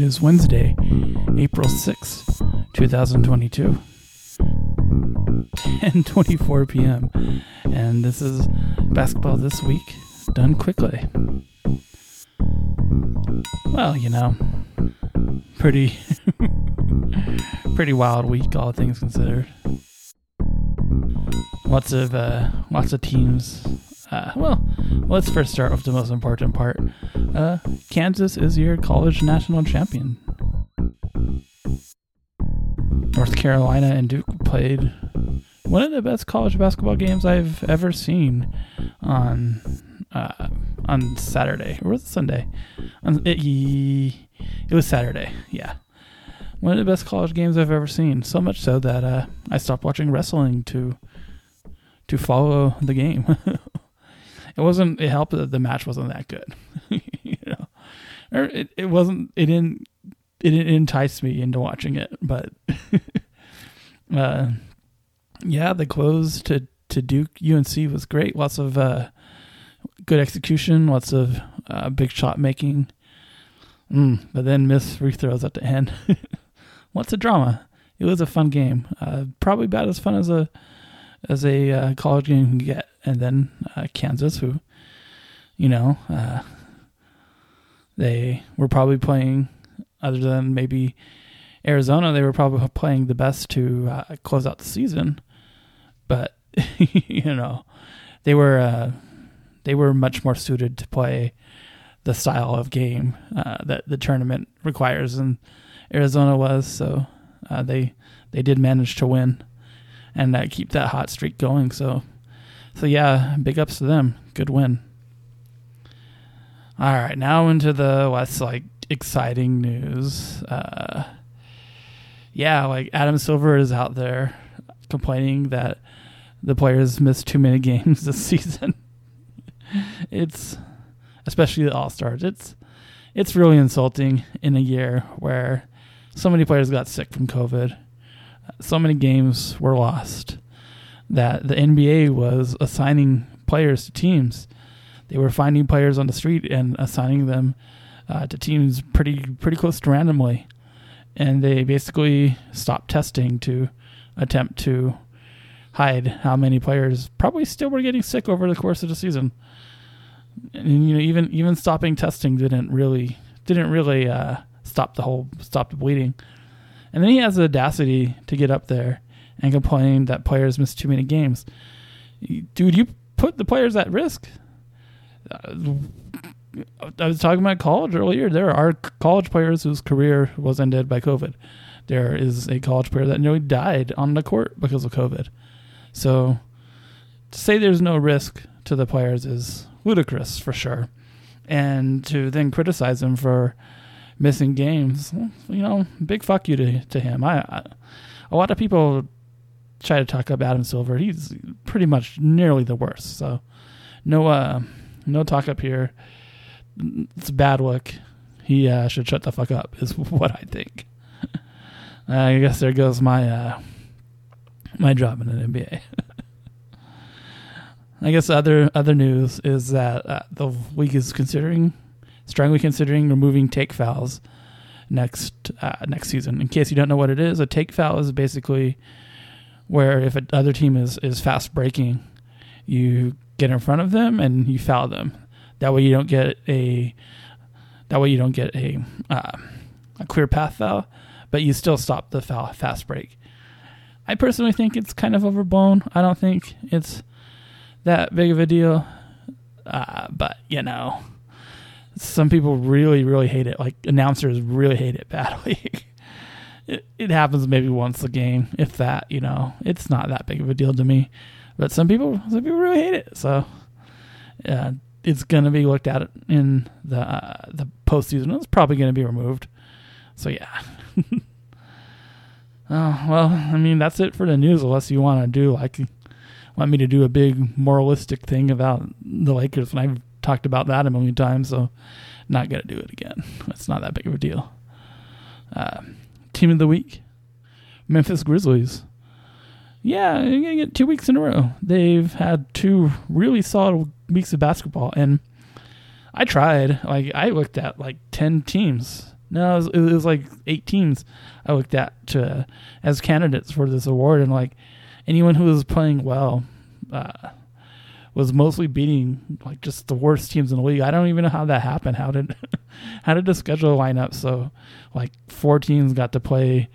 it is Wednesday, April 6th, 2022. 10:24 p.m. and this is basketball this week done quickly. Well, you know, pretty pretty wild week all things considered. Lots of uh, lots of teams. Uh, well, let's first start with the most important part. Uh, Kansas is your college national champion. North Carolina and Duke played one of the best college basketball games I've ever seen on uh, on Saturday or was it Sunday? It, it was Saturday, yeah. One of the best college games I've ever seen. So much so that uh, I stopped watching wrestling to to follow the game. it wasn't. It helped that the match wasn't that good. you know, or it, it wasn't. It didn't. It didn't entice me into watching it, but uh, yeah, the close to to Duke UNC was great. Lots of uh, good execution, lots of uh, big shot making. Mm, but then miss free throws at the end. lots of drama. It was a fun game. Uh, probably about as fun as a as a uh, college game can get. And then uh, Kansas, who, you know, uh, they were probably playing, other than maybe Arizona, they were probably playing the best to uh, close out the season. But you know, they were uh, they were much more suited to play the style of game uh, that the tournament requires, and Arizona was. So uh, they they did manage to win and keep that hot streak going. So so yeah, big ups to them. Good win. All right, now into the less like exciting news. Uh, yeah, like Adam Silver is out there complaining that the players missed too many games this season. it's especially the All Stars. It's it's really insulting in a year where so many players got sick from COVID, so many games were lost, that the NBA was assigning players to teams they were finding players on the street and assigning them uh, to teams pretty pretty close to randomly, and they basically stopped testing to attempt to hide how many players probably still were getting sick over the course of the season. And you know, even even stopping testing didn't really didn't really uh, stop the whole stop the bleeding. And then he has the audacity to get up there and complain that players miss too many games. Dude, you put the players at risk. I was talking about college earlier. There are college players whose career was ended by COVID. There is a college player that nearly died on the court because of COVID. So to say there's no risk to the players is ludicrous for sure. And to then criticize him for missing games, you know, big fuck you to, to him. I, I a lot of people try to talk up Adam Silver. He's pretty much nearly the worst. So no uh no talk up here. It's a bad look. He uh, should shut the fuck up. Is what I think. I guess there goes my uh, my job in the NBA. I guess other other news is that uh, the league is considering strongly considering removing take fouls next uh, next season. In case you don't know what it is, a take foul is basically where if another team is is fast breaking, you get in front of them and you foul them. That way you don't get a that way you don't get a uh, a clear path foul, but you still stop the foul fast break. I personally think it's kind of overblown. I don't think it's that big of a deal. Uh, but you know, some people really, really hate it. Like announcers really hate it badly. it, it happens maybe once a game, if that. You know, it's not that big of a deal to me. But some people, some people really hate it. So, uh, it's going to be looked at in the uh, the postseason. It's probably going to be removed. So yeah. oh well, I mean that's it for the news. Unless you want to do like want me to do a big moralistic thing about the Lakers, and I've talked about that a million times. So not gonna do it again. It's not that big of a deal. Uh, team of the week, Memphis Grizzlies. Yeah, you're gonna get two weeks in a row. They've had two really solid weeks of basketball, and I tried. Like I looked at like ten teams. No, it was, it was like eight teams. I looked at to as candidates for this award, and like anyone who was playing well uh, was mostly beating like just the worst teams in the league. I don't even know how that happened. How did how did the schedule line up so like four teams got to play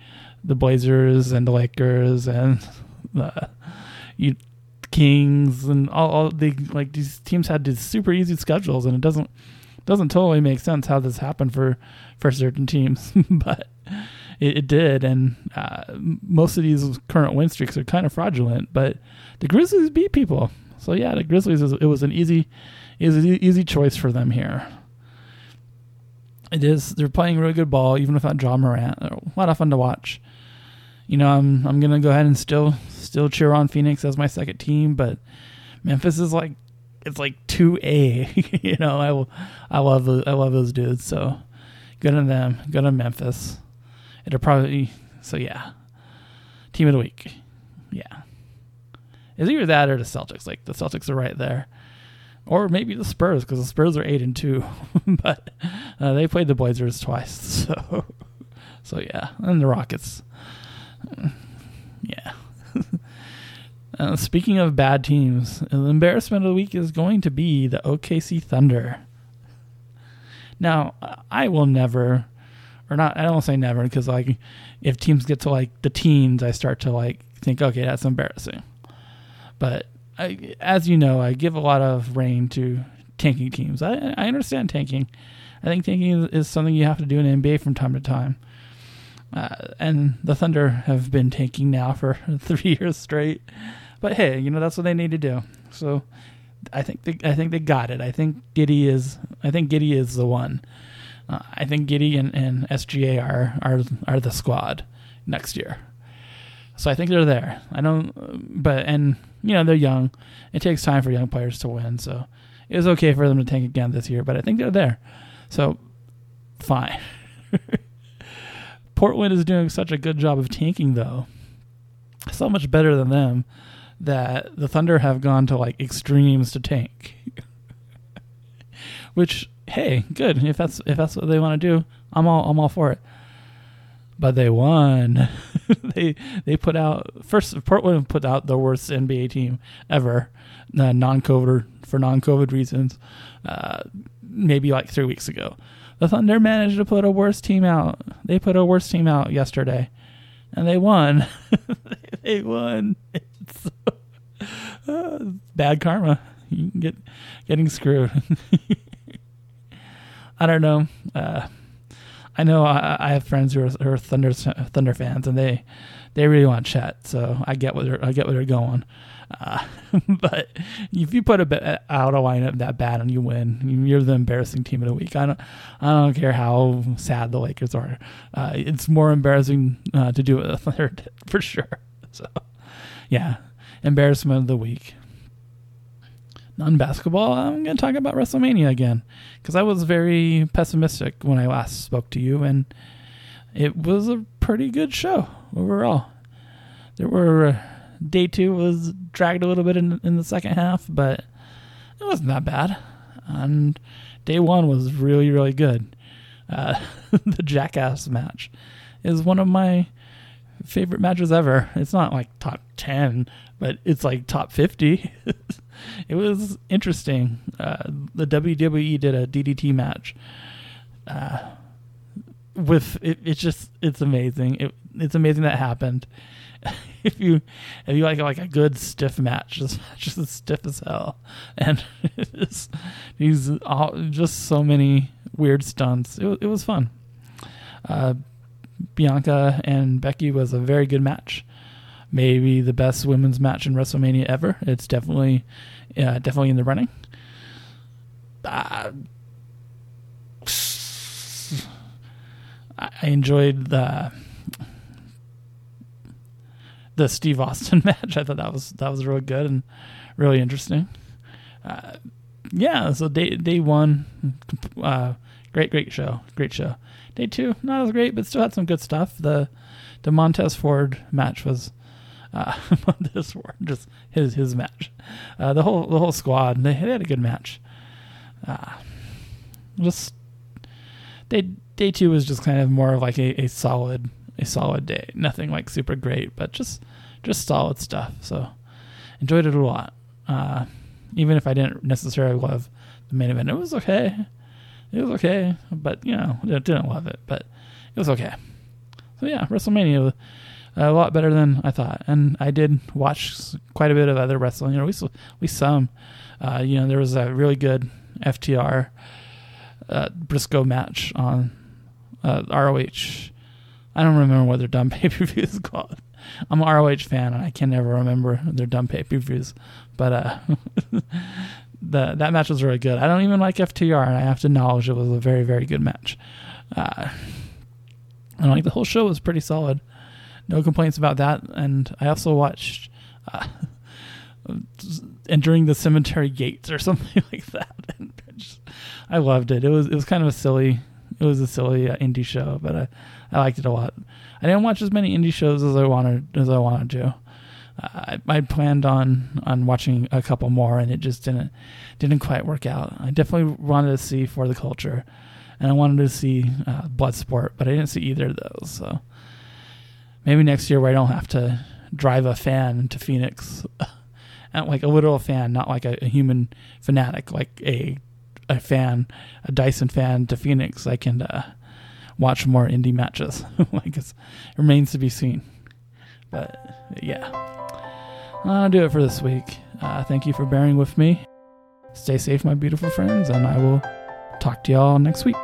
the Blazers and the Lakers and the you Kings and all, all the like these teams had these super easy schedules and it doesn't doesn't totally make sense how this happened for for certain teams, but it, it, did. And uh, most of these current win streaks are kind of fraudulent, but the Grizzlies beat people. So yeah, the Grizzlies it was an easy, easy easy choice for them here. It is. They're playing really good ball, even without Ja Morant. a lot of fun to watch. You know, I'm I'm gonna go ahead and still still cheer on Phoenix as my second team, but Memphis is like it's like two A. you know, I I love the, I love those dudes. So good on them. Good on Memphis. It'll probably so yeah. Team of the week. Yeah. Is either that or the Celtics. Like the Celtics are right there, or maybe the Spurs because the Spurs are eight and two, but uh, they played the Blazers twice. So so yeah, and the Rockets. Yeah. Uh, speaking of bad teams, the embarrassment of the week is going to be the OKC Thunder. Now, I will never, or not, I don't say never, because like, if teams get to like the teens, I start to like think, okay, that's embarrassing. But I, as you know, I give a lot of reign to tanking teams. I, I understand tanking. I think tanking is, is something you have to do in NBA from time to time. Uh, and the Thunder have been tanking now for three years straight. But hey, you know that's what they need to do. So I think they, I think they got it. I think Giddey is I think Giddey is the one. Uh, I think Giddey and, and SGA are are are the squad next year. So I think they're there. I don't, but and you know they're young. It takes time for young players to win. So it was okay for them to tank again this year. But I think they're there. So fine. Portland is doing such a good job of tanking though. So much better than them that the Thunder have gone to like extremes to tank. Which, hey, good. If that's if that's what they want to do, I'm all I'm all for it. But they won. they they put out first Portland put out the worst NBA team ever, uh, non-COVID for non-COVID reasons, uh, maybe like three weeks ago. The Thunder managed to put a worse team out. They put a worse team out yesterday, and they won. they won. It's uh, bad karma. You get getting screwed. I don't know. Uh, I know I, I, have friends who are, who are Thunder Thunder fans, and they they really want Chet. So I get where I get where they're going. Uh, but if you put a bit out a lineup that bad and you win, you're the embarrassing team of the week. I don't, I don't care how sad the Lakers are. Uh, it's more embarrassing uh, to do it with Thunder for sure. So, yeah, embarrassment of the week. Non basketball, I'm going to talk about WrestleMania again because I was very pessimistic when I last spoke to you, and it was a pretty good show overall. There were day two was dragged a little bit in, in the second half, but it wasn't that bad. And day one was really, really good. Uh, the Jackass match is one of my favorite matches ever. It's not like top 10, but it's like top 50. it was interesting. Uh, the WWE did a DDT match. Uh, with it, it's just it's amazing. It, it's amazing that happened. if you if you like like a good stiff match, this match is stiff as hell, and these all, just so many weird stunts. It, it was fun. Uh, Bianca and Becky was a very good match. Maybe the best women's match in WrestleMania ever. It's definitely, uh, definitely in the running. Uh, I enjoyed the the Steve Austin match. I thought that was that was really good and really interesting. Uh, yeah, so day day one, uh, great great show, great show. Day two, not as great, but still had some good stuff. The the Montez Ford match was uh, this war, just his his match. Uh, the whole the whole squad they, they had a good match. Uh, just day day two was just kind of more of like a, a solid a solid day. Nothing like super great, but just just solid stuff. So enjoyed it a lot. Uh, even if I didn't necessarily love the main event, it was okay. It was okay, but you know, didn't love it, but it was okay. So yeah, WrestleMania a lot better than I thought, and I did watch quite a bit of other wrestling. You know, we we some. Uh, you know, there was a really good FTR uh, Briscoe match on uh, ROH. I don't remember what their dumb pay per view is called. I'm an ROH fan, and I can never remember their dumb pay per views. But uh, the that match was really good. I don't even like FTR, and I have to acknowledge it was a very very good match. Uh, and like the whole show was pretty solid. No complaints about that. And I also watched uh, entering the cemetery gates or something like that. And just, I loved it. It was it was kind of a silly it was a silly uh, indie show, but I I liked it a lot. I didn't watch as many indie shows as I wanted as I wanted to. I, I planned on on watching a couple more, and it just didn't didn't quite work out. I definitely wanted to see for the culture, and I wanted to see uh, Bloodsport, but I didn't see either of those. So maybe next year where I don't have to drive a fan to Phoenix, like a literal fan, not like a, a human fanatic, like a a fan, a Dyson fan to Phoenix, I can uh, watch more indie matches. like it remains to be seen. But yeah, I'll do it for this week. Uh, thank you for bearing with me. Stay safe, my beautiful friends, and I will talk to y'all next week.